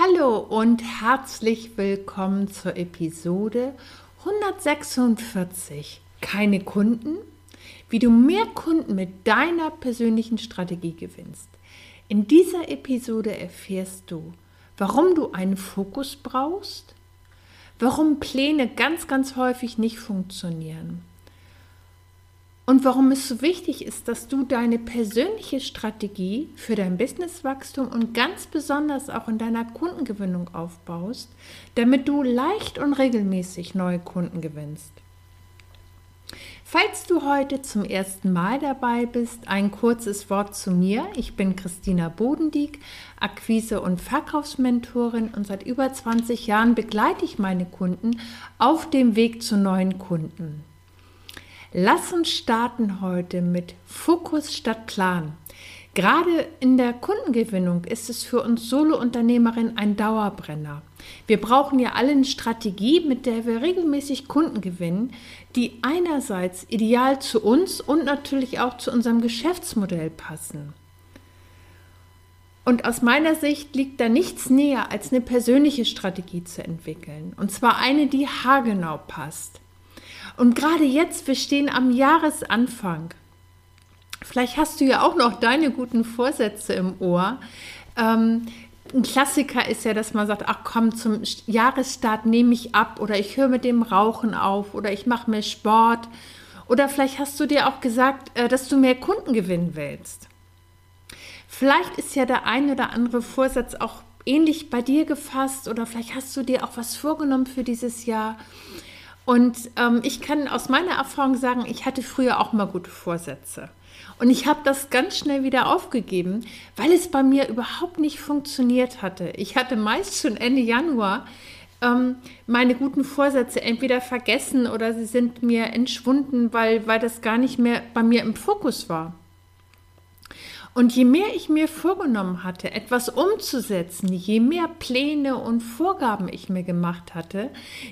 Hallo und herzlich willkommen zur Episode 146. Keine Kunden? Wie du mehr Kunden mit deiner persönlichen Strategie gewinnst. In dieser Episode erfährst du, warum du einen Fokus brauchst, warum Pläne ganz, ganz häufig nicht funktionieren und warum es so wichtig ist, dass du deine persönliche Strategie für dein Businesswachstum und ganz besonders auch in deiner Kundengewinnung aufbaust, damit du leicht und regelmäßig neue Kunden gewinnst. Falls du heute zum ersten Mal dabei bist, ein kurzes Wort zu mir. Ich bin Christina Bodendieck, Akquise- und Verkaufsmentorin und seit über 20 Jahren begleite ich meine Kunden auf dem Weg zu neuen Kunden. Lass uns starten heute mit Fokus statt Plan. Gerade in der Kundengewinnung ist es für uns Solo-Unternehmerinnen ein Dauerbrenner. Wir brauchen ja alle eine Strategie, mit der wir regelmäßig Kunden gewinnen, die einerseits ideal zu uns und natürlich auch zu unserem Geschäftsmodell passen. Und aus meiner Sicht liegt da nichts näher, als eine persönliche Strategie zu entwickeln. Und zwar eine, die haargenau passt. Und gerade jetzt, wir stehen am Jahresanfang. Vielleicht hast du ja auch noch deine guten Vorsätze im Ohr. Ähm, ein Klassiker ist ja, dass man sagt, ach komm, zum Jahresstart nehme ich ab oder ich höre mit dem Rauchen auf oder ich mache mehr Sport. Oder vielleicht hast du dir auch gesagt, äh, dass du mehr Kunden gewinnen willst. Vielleicht ist ja der ein oder andere Vorsatz auch ähnlich bei dir gefasst oder vielleicht hast du dir auch was vorgenommen für dieses Jahr. Und ähm, ich kann aus meiner Erfahrung sagen, ich hatte früher auch mal gute Vorsätze. Und ich habe das ganz schnell wieder aufgegeben, weil es bei mir überhaupt nicht funktioniert hatte. Ich hatte meist schon Ende Januar ähm, meine guten Vorsätze entweder vergessen oder sie sind mir entschwunden, weil, weil das gar nicht mehr bei mir im Fokus war. Und je mehr ich mir vorgenommen hatte, etwas umzusetzen, je mehr Pläne und Vorgaben ich mir gemacht hatte,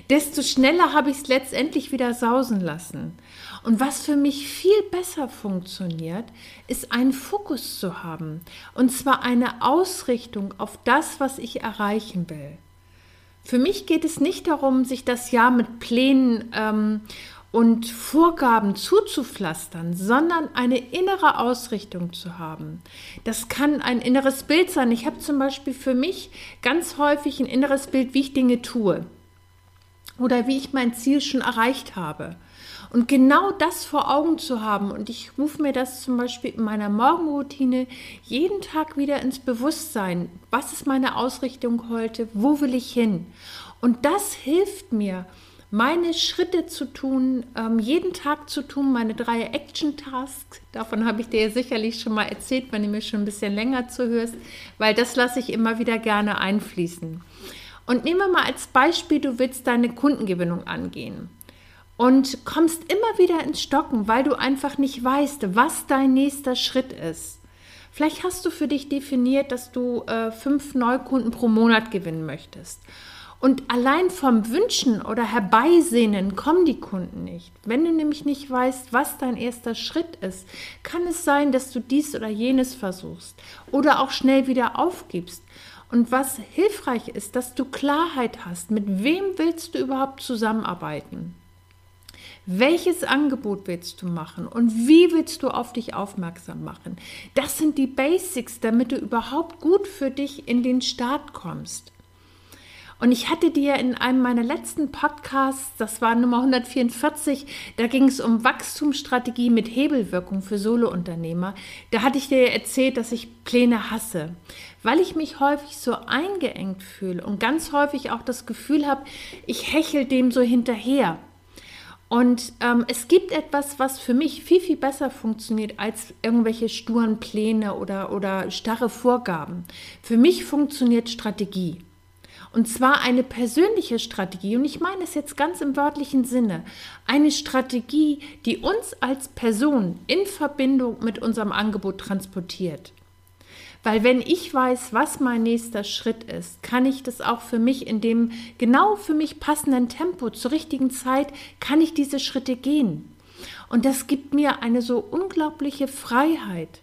desto schneller habe ich es letztendlich wieder sausen lassen. Und was für mich viel besser funktioniert, ist einen Fokus zu haben. Und zwar eine Ausrichtung auf das, was ich erreichen will. Für mich geht es nicht darum, sich das Jahr mit Plänen ähm, und Vorgaben zuzupflastern, sondern eine innere Ausrichtung zu haben. Das kann ein inneres Bild sein. Ich habe zum Beispiel für mich ganz häufig ein inneres Bild, wie ich Dinge tue oder wie ich mein Ziel schon erreicht habe. Und genau das vor Augen zu haben, und ich rufe mir das zum Beispiel in meiner Morgenroutine jeden Tag wieder ins Bewusstsein. Was ist meine Ausrichtung heute? Wo will ich hin? Und das hilft mir, meine Schritte zu tun, ähm, jeden Tag zu tun, meine drei Action-Tasks. Davon habe ich dir sicherlich schon mal erzählt, wenn du mir schon ein bisschen länger zuhörst, weil das lasse ich immer wieder gerne einfließen. Und nehmen wir mal als Beispiel, du willst deine Kundengewinnung angehen und kommst immer wieder ins Stocken, weil du einfach nicht weißt, was dein nächster Schritt ist. Vielleicht hast du für dich definiert, dass du äh, fünf Neukunden pro Monat gewinnen möchtest. Und allein vom Wünschen oder Herbeisehnen kommen die Kunden nicht. Wenn du nämlich nicht weißt, was dein erster Schritt ist, kann es sein, dass du dies oder jenes versuchst oder auch schnell wieder aufgibst. Und was hilfreich ist, dass du Klarheit hast, mit wem willst du überhaupt zusammenarbeiten? Welches Angebot willst du machen und wie willst du auf dich aufmerksam machen? Das sind die Basics, damit du überhaupt gut für dich in den Start kommst. Und ich hatte dir in einem meiner letzten Podcasts, das war Nummer 144, da ging es um Wachstumsstrategie mit Hebelwirkung für Solounternehmer. Da hatte ich dir erzählt, dass ich Pläne hasse, weil ich mich häufig so eingeengt fühle und ganz häufig auch das Gefühl habe, ich hechel dem so hinterher. Und ähm, es gibt etwas, was für mich viel, viel besser funktioniert als irgendwelche sturen Pläne oder, oder starre Vorgaben. Für mich funktioniert Strategie. Und zwar eine persönliche Strategie, und ich meine es jetzt ganz im wörtlichen Sinne, eine Strategie, die uns als Person in Verbindung mit unserem Angebot transportiert. Weil wenn ich weiß, was mein nächster Schritt ist, kann ich das auch für mich in dem genau für mich passenden Tempo zur richtigen Zeit, kann ich diese Schritte gehen. Und das gibt mir eine so unglaubliche Freiheit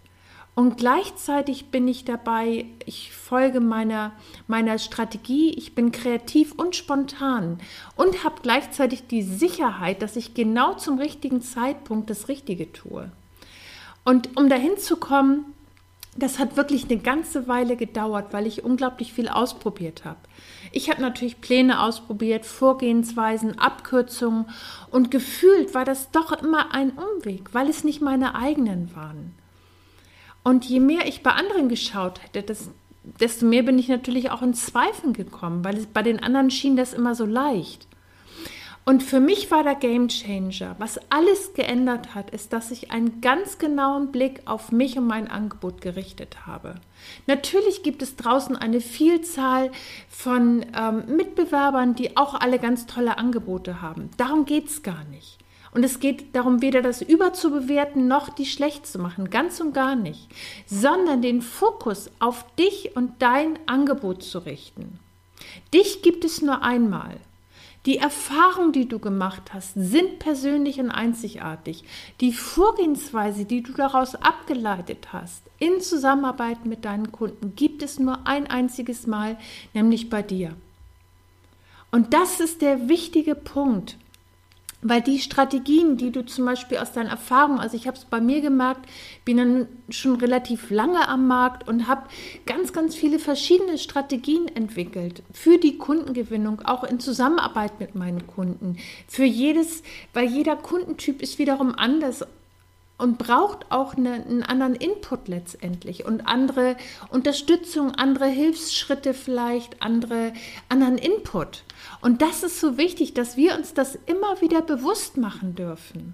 Und gleichzeitig bin ich dabei, ich folge meiner, meiner Strategie, ich bin kreativ und spontan und habe gleichzeitig die Sicherheit, dass ich genau zum richtigen Zeitpunkt das Richtige tue. Und um dahin zu kommen, das hat wirklich eine ganze Weile gedauert, weil ich unglaublich viel ausprobiert habe. Ich habe natürlich Pläne ausprobiert, Vorgehensweisen, Abkürzungen und gefühlt war das doch immer ein Umweg, weil es nicht meine eigenen waren. Und je mehr ich bei anderen geschaut hätte, das, desto mehr bin ich natürlich auch in Zweifeln gekommen, weil es, bei den anderen schien das immer so leicht. Und für mich war der Game Changer. Was alles geändert hat, ist, dass ich einen ganz genauen Blick auf mich und mein Angebot gerichtet habe. Natürlich gibt es draußen eine Vielzahl von ähm, Mitbewerbern, die auch alle ganz tolle Angebote haben. Darum geht es gar nicht. Und es geht darum, weder das überzubewerten noch die schlecht zu machen, ganz und gar nicht, sondern den Fokus auf dich und dein Angebot zu richten. Dich gibt es nur einmal. Die Erfahrungen, die du gemacht hast, sind persönlich und einzigartig. Die Vorgehensweise, die du daraus abgeleitet hast, in Zusammenarbeit mit deinen Kunden, gibt es nur ein einziges Mal, nämlich bei dir. Und das ist der wichtige Punkt. Weil die Strategien, die du zum Beispiel aus deiner Erfahrung, also ich habe es bei mir gemerkt, bin dann schon relativ lange am Markt und habe ganz, ganz viele verschiedene Strategien entwickelt für die Kundengewinnung, auch in Zusammenarbeit mit meinen Kunden. Für jedes, weil jeder Kundentyp ist wiederum anders und braucht auch eine, einen anderen Input letztendlich und andere Unterstützung, andere Hilfsschritte vielleicht, andere, anderen Input. Und das ist so wichtig, dass wir uns das immer wieder bewusst machen dürfen.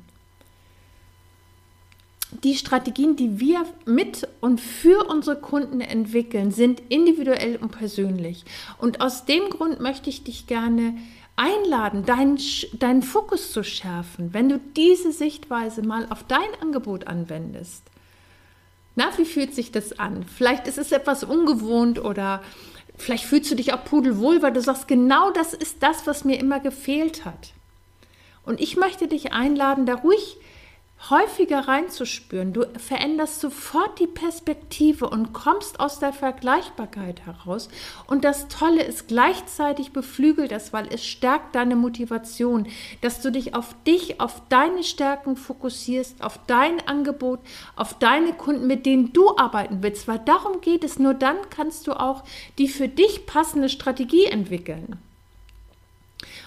Die Strategien, die wir mit und für unsere Kunden entwickeln, sind individuell und persönlich. Und aus dem Grund möchte ich dich gerne einladen, deinen, deinen Fokus zu schärfen, wenn du diese Sichtweise mal auf dein Angebot anwendest. Na, wie fühlt sich das an? Vielleicht ist es etwas ungewohnt oder vielleicht fühlst du dich auch pudelwohl, weil du sagst, genau das ist das, was mir immer gefehlt hat. Und ich möchte dich einladen, da ruhig häufiger reinzuspüren. Du veränderst sofort die Perspektive und kommst aus der Vergleichbarkeit heraus. Und das Tolle ist gleichzeitig beflügelt das, weil es stärkt deine Motivation, dass du dich auf dich, auf deine Stärken fokussierst, auf dein Angebot, auf deine Kunden, mit denen du arbeiten willst. Weil darum geht es. Nur dann kannst du auch die für dich passende Strategie entwickeln.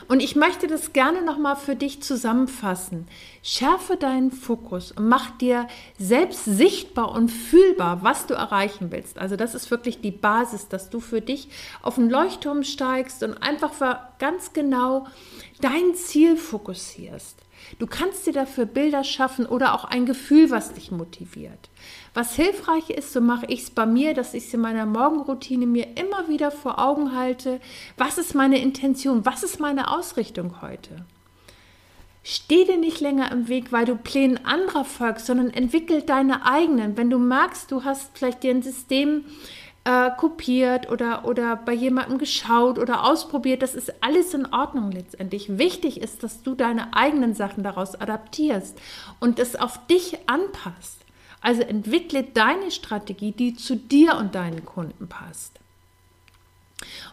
Und ich möchte das gerne nochmal für dich zusammenfassen. Schärfe deinen Fokus und mach dir selbst sichtbar und fühlbar, was du erreichen willst. Also das ist wirklich die Basis, dass du für dich auf den Leuchtturm steigst und einfach ganz genau dein Ziel fokussierst. Du kannst dir dafür Bilder schaffen oder auch ein Gefühl, was dich motiviert. Was hilfreich ist, so mache ich es bei mir, dass ich es in meiner Morgenroutine mir immer wieder vor Augen halte, was ist meine Intention, was ist meine Ausrichtung heute. Steh dir nicht länger im Weg, weil du Plänen anderer folgst, sondern entwickel deine eigenen. Wenn du magst, du hast vielleicht dir ein System äh, kopiert oder, oder bei jemandem geschaut oder ausprobiert. Das ist alles in Ordnung letztendlich. Wichtig ist, dass du deine eigenen Sachen daraus adaptierst und es auf dich anpasst. Also entwickle deine Strategie, die zu dir und deinen Kunden passt.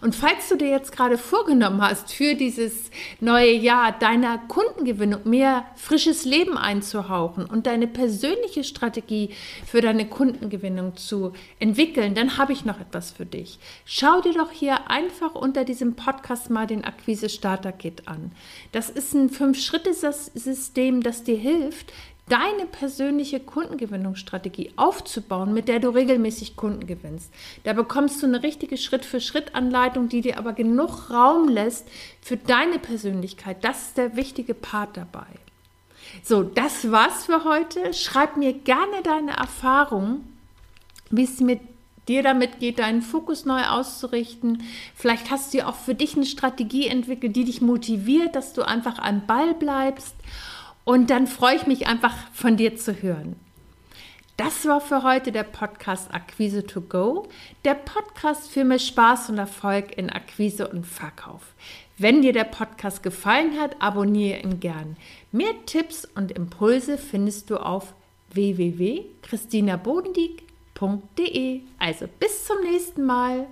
Und falls du dir jetzt gerade vorgenommen hast, für dieses neue Jahr deiner Kundengewinnung mehr frisches Leben einzuhauchen und deine persönliche Strategie für deine Kundengewinnung zu entwickeln, dann habe ich noch etwas für dich. Schau dir doch hier einfach unter diesem Podcast mal den Akquise Starter Kit an. Das ist ein Fünf-Schritte-System, das dir hilft, deine persönliche Kundengewinnungsstrategie aufzubauen, mit der du regelmäßig Kunden gewinnst. Da bekommst du eine richtige Schritt-für-Schritt-Anleitung, die dir aber genug Raum lässt für deine Persönlichkeit. Das ist der wichtige Part dabei. So, das war's für heute. Schreib mir gerne deine Erfahrungen, wie es mit dir damit geht, deinen Fokus neu auszurichten. Vielleicht hast du ja auch für dich eine Strategie entwickelt, die dich motiviert, dass du einfach am Ball bleibst. Und dann freue ich mich einfach von dir zu hören. Das war für heute der Podcast Akquise to Go, der Podcast für mehr Spaß und Erfolg in Akquise und Verkauf. Wenn dir der Podcast gefallen hat, abonniere ihn gern. Mehr Tipps und Impulse findest du auf www.christinabodendieck www.mama-mut.de. Also bis zum nächsten Mal.